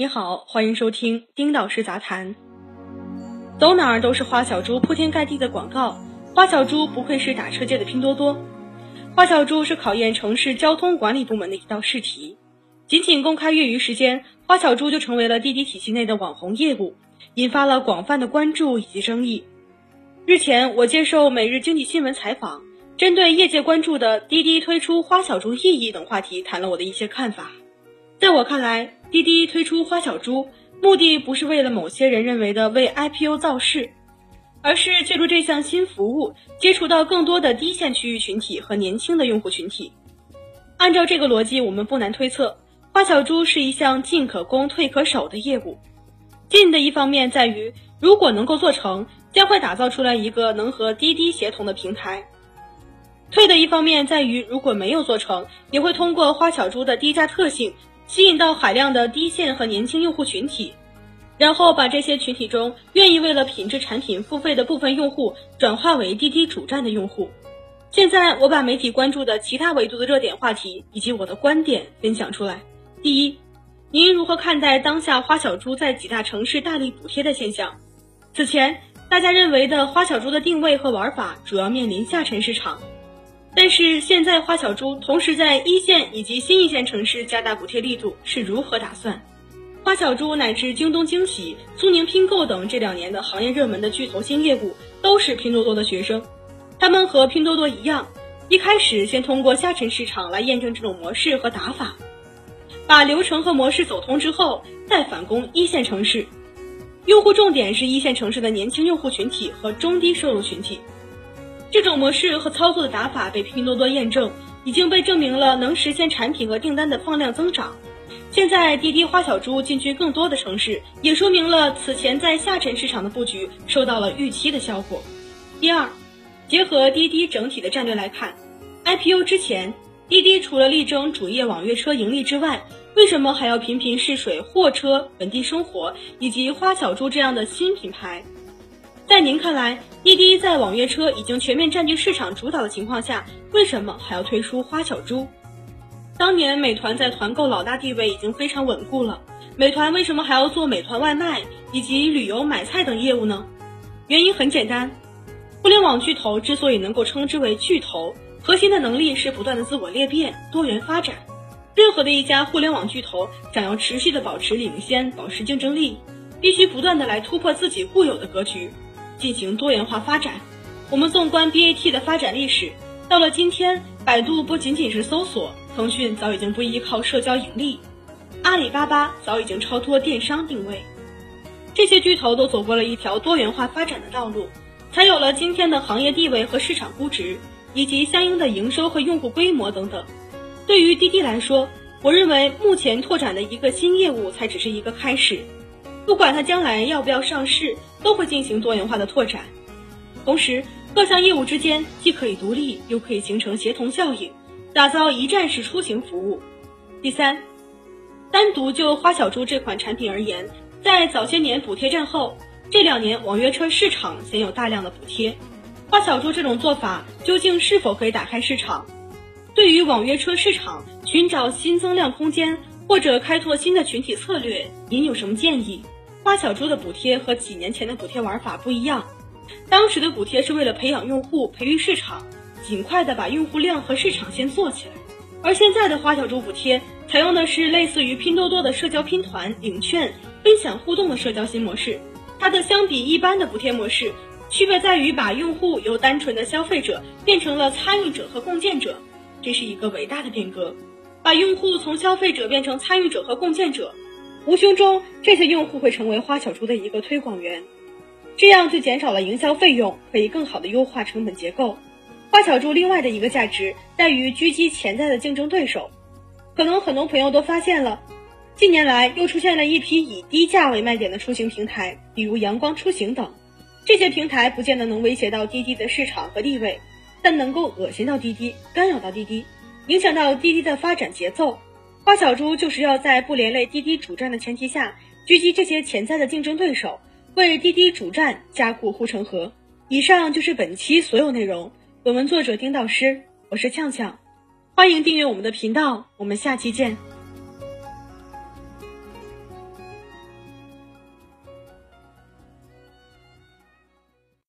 你好，欢迎收听丁导师杂谈。走哪儿都是花小猪铺天盖地的广告，花小猪不愧是打车界的拼多多。花小猪是考验城市交通管理部门的一道试题。仅仅公开业余时间，花小猪就成为了滴滴体系内的网红业务，引发了广泛的关注以及争议。日前，我接受《每日经济新闻》采访，针对业界关注的滴滴推出花小猪意义等话题，谈了我的一些看法。在我看来，滴滴推出花小猪，目的不是为了某些人认为的为 IPO 造势，而是借助这项新服务，接触到更多的低线区域群体和年轻的用户群体。按照这个逻辑，我们不难推测，花小猪是一项进可攻、退可守的业务。进的一方面在于，如果能够做成，将会打造出来一个能和滴滴协同的平台；退的一方面在于，如果没有做成，也会通过花小猪的低价特性。吸引到海量的低线和年轻用户群体，然后把这些群体中愿意为了品质产品付费的部分用户转化为滴滴主站的用户。现在我把媒体关注的其他维度的热点话题以及我的观点分享出来。第一，您如何看待当下花小猪在几大城市大力补贴的现象？此前大家认为的花小猪的定位和玩法主要面临下沉市场。但是现在花小猪同时在一线以及新一线城市加大补贴力度是如何打算？花小猪乃至京东惊喜、苏宁拼购等这两年的行业热门的巨头新业务都是拼多多的学生，他们和拼多多一样，一开始先通过下沉市场来验证这种模式和打法，把流程和模式走通之后，再反攻一线城市，用户重点是一线城市的年轻用户群体和中低收入群体。这种模式和操作的打法被拼多多验证，已经被证明了能实现产品和订单的放量增长。现在滴滴花小猪进军更多的城市，也说明了此前在下沉市场的布局受到了预期的效果。第二，结合滴滴整体的战略来看，IPO 之前，滴滴除了力争主业网约车盈利之外，为什么还要频频试水货车、本地生活以及花小猪这样的新品牌？在您看来，滴滴在网约车已经全面占据市场主导的情况下，为什么还要推出花小猪？当年美团在团购老大地位已经非常稳固了，美团为什么还要做美团外卖以及旅游买菜等业务呢？原因很简单，互联网巨头之所以能够称之为巨头，核心的能力是不断的自我裂变、多元发展。任何的一家互联网巨头想要持续的保持领先、保持竞争力，必须不断的来突破自己固有的格局。进行多元化发展。我们纵观 BAT 的发展历史，到了今天，百度不仅仅是搜索，腾讯早已经不依靠社交盈利，阿里巴巴早已经超脱电商定位。这些巨头都走过了一条多元化发展的道路，才有了今天的行业地位和市场估值，以及相应的营收和用户规模等等。对于滴滴来说，我认为目前拓展的一个新业务才只是一个开始。不管它将来要不要上市，都会进行多元化的拓展。同时，各项业务之间既可以独立，又可以形成协同效应，打造一站式出行服务。第三，单独就花小猪这款产品而言，在早些年补贴战后，这两年网约车市场鲜有大量的补贴。花小猪这种做法究竟是否可以打开市场？对于网约车市场寻找新增量空间，或者开拓新的群体策略，您有什么建议？花小猪的补贴和几年前的补贴玩法不一样，当时的补贴是为了培养用户、培育市场，尽快的把用户量和市场先做起来。而现在的花小猪补贴采用的是类似于拼多多的社交拼团、领券、分享互动的社交新模式。它的相比一般的补贴模式，区别在于把用户由单纯的消费者变成了参与者和共建者，这是一个伟大的变革，把用户从消费者变成参与者和共建者。无形中，这些用户会成为花小猪的一个推广员，这样就减少了营销费用，可以更好的优化成本结构。花小猪另外的一个价值在于狙击潜在的竞争对手。可能很多朋友都发现了，近年来又出现了一批以低价为卖点的出行平台，比如阳光出行等。这些平台不见得能威胁到滴滴的市场和地位，但能够恶心到滴滴，干扰到滴滴，影响到滴滴的发展节奏。花小猪就是要在不连累滴滴主战的前提下，狙击这些潜在的竞争对手，为滴滴主战加固护城河。以上就是本期所有内容。本文作者丁导师，我是呛呛，欢迎订阅我们的频道，我们下期见。